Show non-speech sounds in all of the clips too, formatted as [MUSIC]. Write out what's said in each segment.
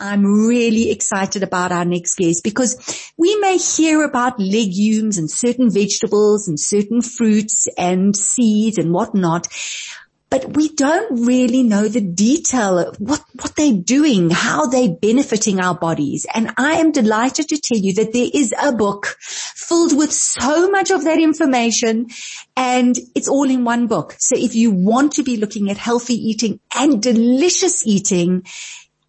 I'm really excited about our next guest because we may hear about legumes and certain vegetables and certain fruits and seeds and whatnot, but we don't really know the detail of what, what they're doing, how they're benefiting our bodies. And I am delighted to tell you that there is a book filled with so much of that information and it's all in one book. So if you want to be looking at healthy eating and delicious eating,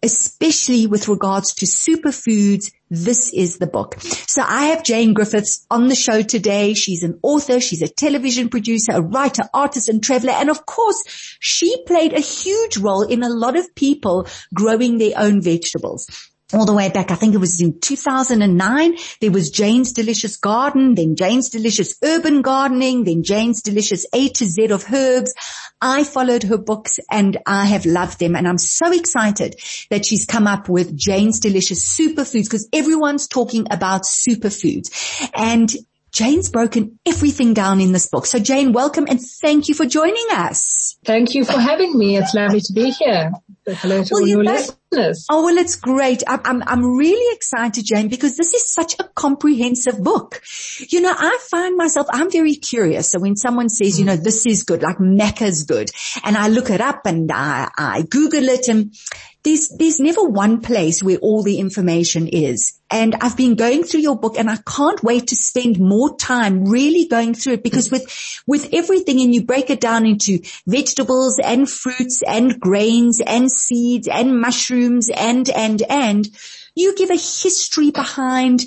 especially with regards to superfoods, this is the book. So I have Jane Griffiths on the show today. She's an author. She's a television producer, a writer, artist and traveler. And of course, she played a huge role in a lot of people growing their own vegetables all the way back. I think it was in 2009. There was Jane's Delicious Garden, then Jane's Delicious Urban Gardening, then Jane's Delicious A to Z of Herbs. I followed her books and I have loved them and I'm so excited that she's come up with Jane's Delicious Superfoods because everyone's talking about superfoods and Jane's broken everything down in this book. So Jane, welcome and thank you for joining us. Thank you for having me. It's lovely to be here. Hello to well, all your listeners. Oh, well, it's great. I'm, I'm, I'm really excited, Jane, because this is such a comprehensive book. You know, I find myself, I'm very curious. So when someone says, you know, this is good, like maca's good, and I look it up and I, I Google it and there's, there's never one place where all the information is. And I've been going through your book and I can't wait to spend more time really going through it because with, with everything and you break it down into vegetables and fruits and grains and seeds and mushrooms and, and, and you give a history behind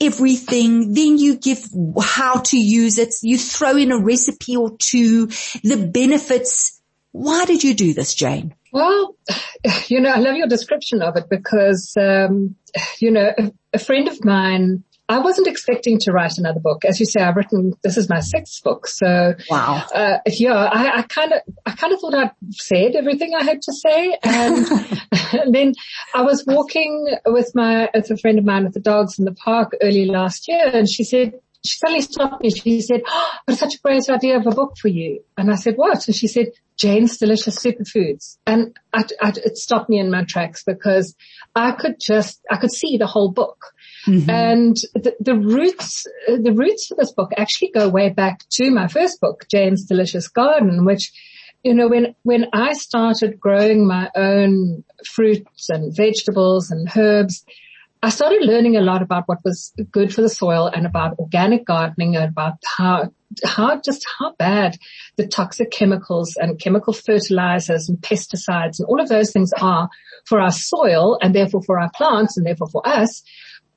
everything. Then you give how to use it. You throw in a recipe or two, the benefits. Why did you do this, Jane? Well, [SIGHS] you know, I love your description of it because, um, you know, a, a, friend of mine, I wasn't expecting to write another book. As you say, I've written, this is my sixth book. So, wow. Uh, yeah, I kind of, I kind of thought I'd said everything I had to say. And, and [LAUGHS] [LAUGHS] then I was walking with my, with a friend of mine with the dogs in the park early last year and she said, she suddenly stopped me. She said, oh, I've got such a great idea of a book for you. And I said, what? And she said, Jane's Delicious Superfoods. And I, I, it stopped me in my tracks because I could just, I could see the whole book. Mm-hmm. And the, the roots, the roots of this book actually go way back to my first book, Jane's Delicious Garden, which, you know, when, when I started growing my own fruits and vegetables and herbs, I started learning a lot about what was good for the soil and about organic gardening and about how, how, just how bad the toxic chemicals and chemical fertilizers and pesticides and all of those things are for our soil and therefore for our plants and therefore for us.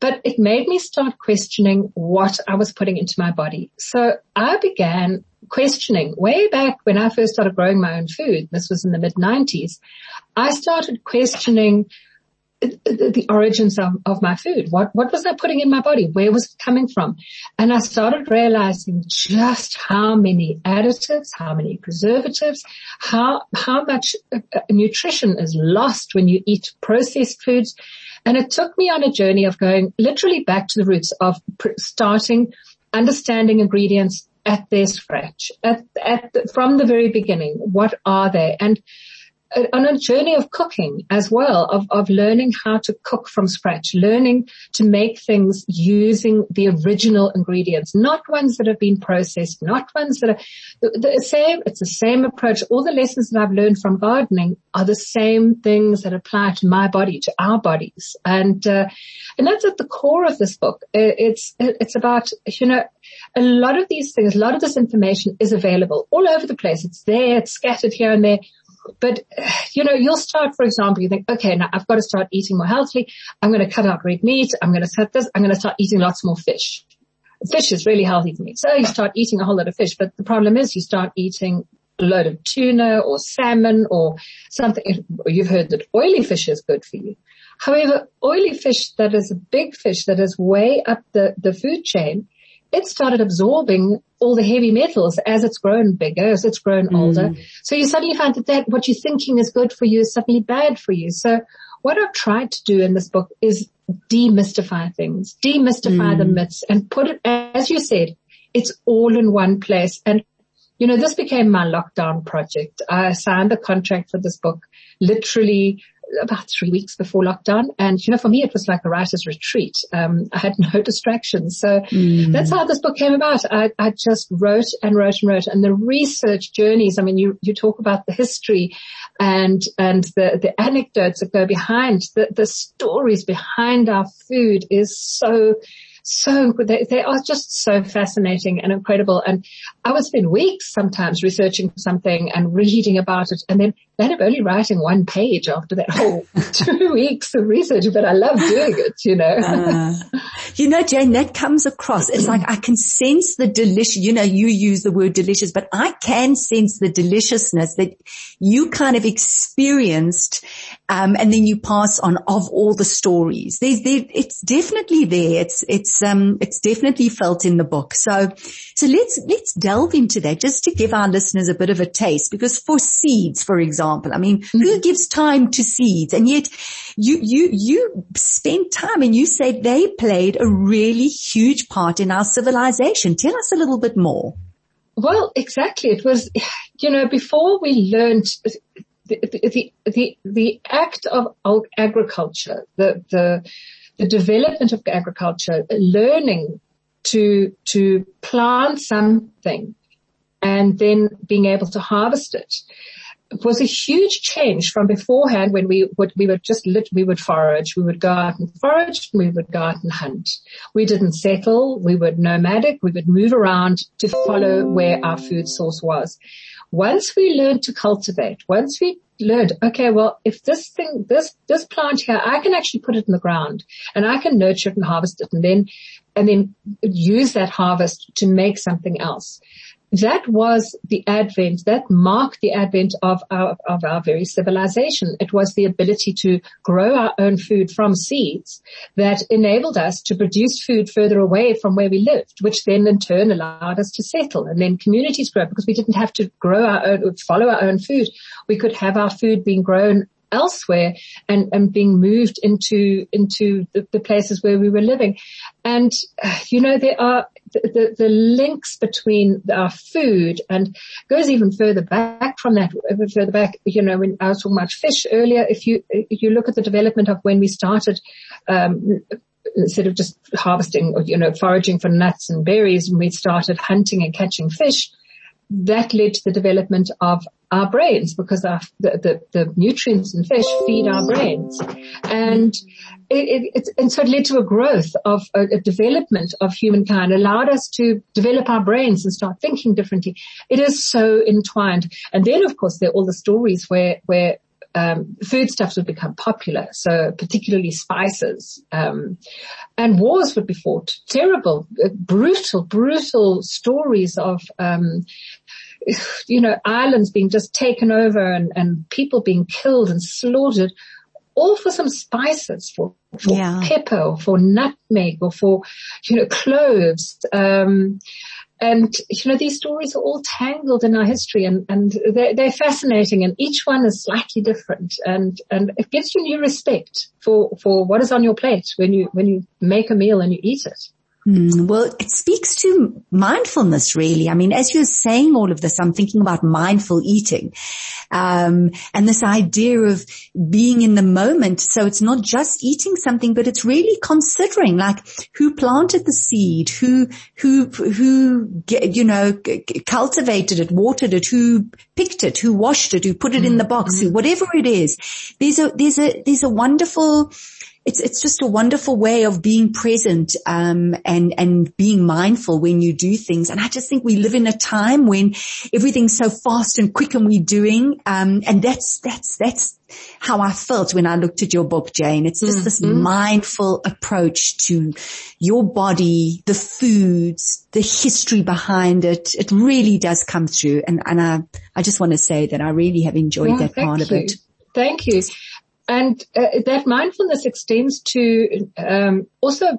But it made me start questioning what I was putting into my body. So I began questioning way back when I first started growing my own food. This was in the mid nineties. I started questioning the origins of, of my food. What, what was I putting in my body? Where was it coming from? And I started realizing just how many additives, how many preservatives, how, how much uh, uh, nutrition is lost when you eat processed foods. And it took me on a journey of going literally back to the roots of starting understanding ingredients at their scratch, at, at, from the very beginning. What are they? And on a journey of cooking as well, of, of learning how to cook from scratch, learning to make things using the original ingredients, not ones that have been processed, not ones that are the, the same. It's the same approach. All the lessons that I've learned from gardening are the same things that apply to my body, to our bodies. And, uh, and that's at the core of this book. It's, it's about, you know, a lot of these things, a lot of this information is available all over the place. It's there, it's scattered here and there but, you know, you'll start, for example, you think, okay, now I've got to start eating more healthily. I'm going to cut out red meat. I'm going to set this. I'm going to start eating lots more fish. Fish is really healthy for me. So you start eating a whole lot of fish, but the problem is you start eating a load of tuna or salmon or something. You've heard that oily fish is good for you. However, oily fish that is a big fish that is way up the, the food chain it started absorbing all the heavy metals as it's grown bigger, as it's grown mm. older. So you suddenly find that, that what you're thinking is good for you is suddenly bad for you. So what I've tried to do in this book is demystify things, demystify mm. the myths and put it, as you said, it's all in one place. And you know, this became my lockdown project. I signed the contract for this book literally about three weeks before lockdown. And, you know, for me, it was like a writer's retreat. Um, I had [LAUGHS] no distractions. So mm. that's how this book came about. I, I just wrote and wrote and wrote and the research journeys. I mean, you, you talk about the history and, and the, the anecdotes that go behind the, the stories behind our food is so, so they, they are just so fascinating and incredible. And I would spend weeks sometimes researching something and reading about it and then end up only writing one page after that whole [LAUGHS] two weeks of research, but I love doing it, you know. uh, you know, Jane, that comes across. It's like I can sense the delicious, you know, you use the word delicious, but I can sense the deliciousness that you kind of experienced, um, and then you pass on of all the stories. There's, there, it's definitely there. It's, it's, um, it's definitely felt in the book. So, so let's, let's delve into that just to give our listeners a bit of a taste because for seeds, for example. I mean, mm-hmm. who gives time to seeds? And yet you, you, you spent time and you said they played a really huge part in our civilization. Tell us a little bit more. Well, exactly. It was, you know, before we learned the, the, the, the act of agriculture, the, the, the development of agriculture, learning to, to plant something and then being able to harvest it was a huge change from beforehand when we would, we would just lit, we would forage, we would go out and forage, we would go out and hunt. We didn't settle, we were nomadic, we would move around to follow where our food source was. Once we learned to cultivate, once we learned, okay, well, if this thing, this, this plant here, I can actually put it in the ground and I can nurture it and harvest it and then, and then use that harvest to make something else that was the advent, that marked the advent of our, of our very civilization. It was the ability to grow our own food from seeds that enabled us to produce food further away from where we lived, which then in turn allowed us to settle and then communities grow because we didn't have to grow our own, follow our own food. We could have our food being grown elsewhere and, and being moved into, into the, the places where we were living. And, uh, you know, there are, the, the, links between our food and goes even further back from that, even further back, you know, when I was talking about fish earlier, if you, if you look at the development of when we started, um, instead of just harvesting or, you know, foraging for nuts and berries and we started hunting and catching fish, that led to the development of our brains because our, the, the, the, nutrients in fish feed our brains. And it, it, and so it led to a growth of a, a, development of humankind, allowed us to develop our brains and start thinking differently. It is so entwined. And then of course there are all the stories where, where um, foodstuffs would become popular, so particularly spices, um, and wars would be fought. Terrible, brutal, brutal stories of um, [SIGHS] you know, islands being just taken over and, and people being killed and slaughtered, all for some spices, for, for yeah. pepper or for nutmeg or for, you know, cloves. Um, and, you know, these stories are all tangled in our history and, and they're, they're fascinating and each one is slightly different and, and it gives you new respect for, for what is on your plate when you, when you make a meal and you eat it. Mm, well, it speaks to mindfulness really. I mean, as you're saying all of this, I'm thinking about mindful eating. Um, and this idea of being in the moment. So it's not just eating something, but it's really considering like who planted the seed, who, who, who, you know, cultivated it, watered it, who picked it, who washed it, who put it in the box, mm-hmm. whatever it is. There's a, there's a, there's a wonderful, it's it's just a wonderful way of being present um, and and being mindful when you do things. And I just think we live in a time when everything's so fast and quick, and we're doing. Um, and that's that's that's how I felt when I looked at your book, Jane. It's just mm-hmm. this mindful approach to your body, the foods, the history behind it. It really does come through. And and I I just want to say that I really have enjoyed well, that part you. of it. Thank you and uh, that mindfulness extends to um, also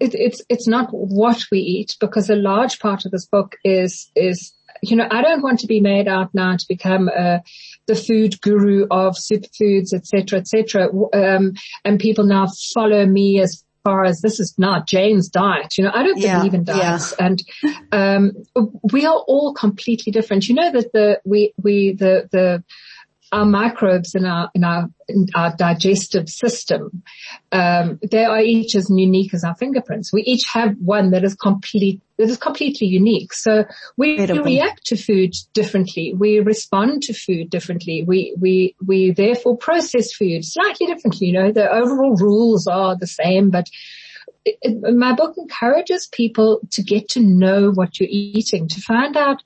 it, it's, it's not what we eat because a large part of this book is, is, you know, I don't want to be made out now to become a, the food guru of superfoods, etc., etc. Um, and people now follow me as far as this is not Jane's diet. You know, I don't yeah, believe in diets yeah. and, um, we are all completely different. You know that the, we, we, the, the, our microbes in our in our in our digestive system, um, they are each as unique as our fingerprints. We each have one that is complete that is completely unique. So we, we react to food differently. We respond to food differently. We we we therefore process food slightly differently. You know, the overall rules are the same, but it, it, my book encourages people to get to know what you're eating, to find out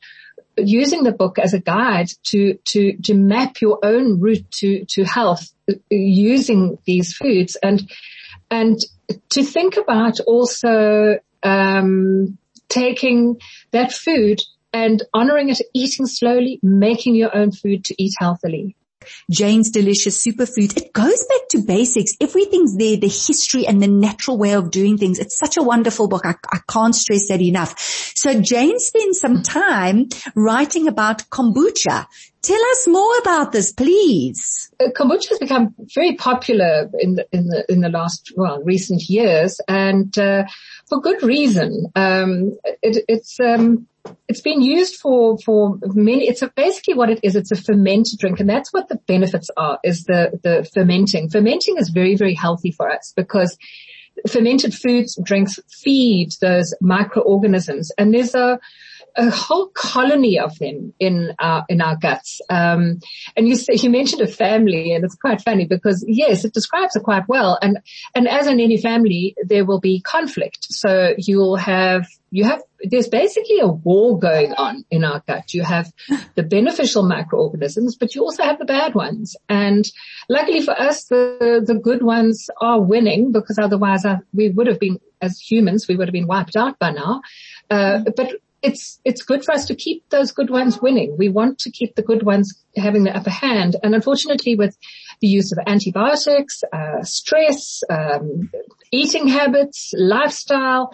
using the book as a guide to, to, to map your own route to, to health using these foods and, and to think about also, um, taking that food and honoring it, eating slowly, making your own food to eat healthily. Jane's delicious superfood. It goes back to basics. Everything's there, the history and the natural way of doing things. It's such a wonderful book. I, I can't stress that enough. So Jane spent some time writing about kombucha. Tell us more about this, please. Uh, kombucha has become very popular in the, in the, in the last, well, recent years and, uh, for good reason. Um, it, it's, um, it's been used for, for many, it's basically what it is. It's a fermented drink and that's what the benefits are is the, the fermenting. Fermenting is very, very healthy for us because fermented foods, drinks feed those microorganisms and there's a, a whole colony of them in our in our guts. Um, and you you mentioned a family, and it's quite funny because yes, it describes it quite well. And and as in any family, there will be conflict. So you'll have you have there's basically a war going on in our gut. You have the beneficial microorganisms, but you also have the bad ones. And luckily for us, the the good ones are winning because otherwise uh, we would have been as humans we would have been wiped out by now. Uh, but it's, it's good for us to keep those good ones winning. We want to keep the good ones having the upper hand. And unfortunately with the use of antibiotics, uh, stress, um, eating habits, lifestyle,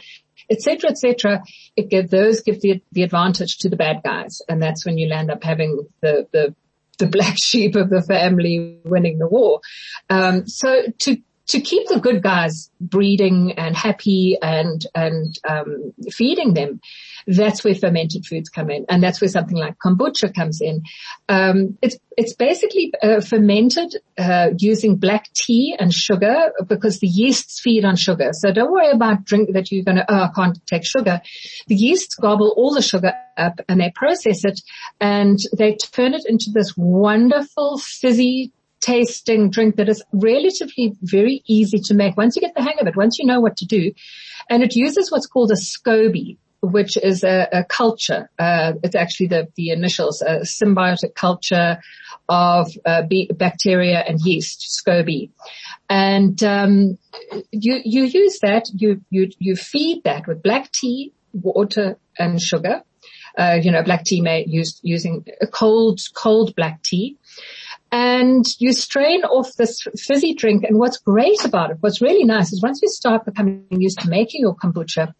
etc., etc., it give, those give the, the advantage to the bad guys. And that's when you land up having the, the, the black [LAUGHS] sheep of the family winning the war. Um, so to to keep the good guys breeding and happy and and um, feeding them, that's where fermented foods come in, and that's where something like kombucha comes in. Um, it's it's basically uh, fermented uh, using black tea and sugar because the yeasts feed on sugar. So don't worry about drink that you're going to oh I can't take sugar. The yeasts gobble all the sugar up and they process it and they turn it into this wonderful fizzy tasting drink that is relatively very easy to make once you get the hang of it, once you know what to do. And it uses what's called a SCOBY, which is a, a culture. Uh, it's actually the, the initials, a symbiotic culture of uh, b- bacteria and yeast, SCOBY. And um, you you use that, you you you feed that with black tea, water, and sugar. Uh, you know, black tea made used using a cold cold black tea and you strain off this fizzy drink. And what's great about it, what's really nice is once you start becoming used to making your kombucha,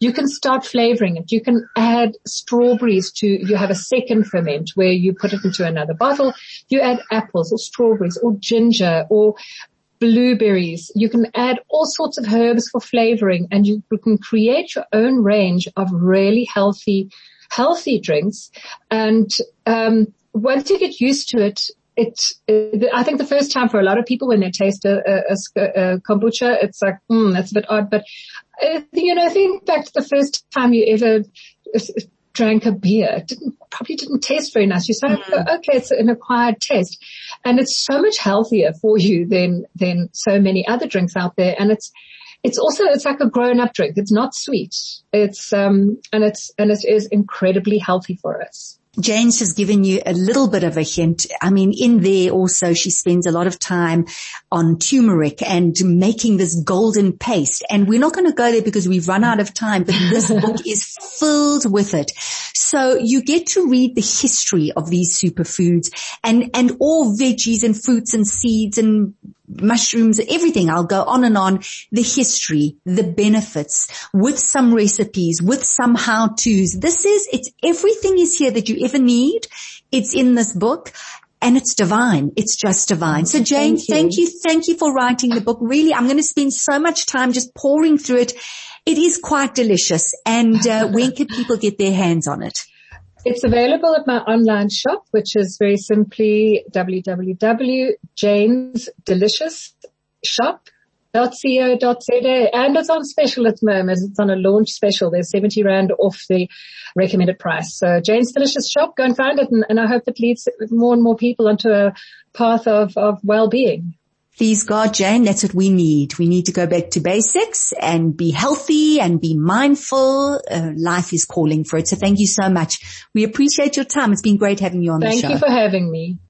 you can start flavoring it. You can add strawberries to, you have a second ferment where you put it into another bottle. You add apples or strawberries or ginger or blueberries. You can add all sorts of herbs for flavoring and you can create your own range of really healthy, healthy drinks. And, um, once you get used to it, it, it, I think the first time for a lot of people when they taste a, a, a kombucha, it's like, hmm, that's a bit odd. But, uh, you know, think back to the first time you ever uh, drank a beer. It didn't, probably didn't taste very nice. You sort of mm. go, okay, it's an acquired taste. And it's so much healthier for you than, than so many other drinks out there. And it's, it's also, it's like a grown up drink. It's not sweet. It's, um, and it's, and it is incredibly healthy for us. Jane's has given you a little bit of a hint. I mean, in there also she spends a lot of time on turmeric and making this golden paste. And we're not going to go there because we've run out of time, but this [LAUGHS] book is filled with it. So you get to read the history of these superfoods and, and all veggies and fruits and seeds and mushrooms, everything. I'll go on and on. The history, the benefits with some recipes, with some how-tos. This is, it's everything is here that you ever need. It's in this book and it's divine. It's just divine. So Jane, thank you. thank you, thank you for writing the book. Really, I'm going to spend so much time just pouring through it. It is quite delicious. And uh, when can people get their hands on it? It's available at my online shop, which is very simply www.janesdeliciousshop.co.za and it's on special at the moment. It's on a launch special. There's 70 rand off the recommended price. So Jane's Delicious Shop, go and find it and, and I hope it leads more and more people onto a path of, of well-being. Please God, Jane, that's what we need. We need to go back to basics and be healthy and be mindful. Uh, life is calling for it. So thank you so much. We appreciate your time. It's been great having you on thank the show. Thank you for having me.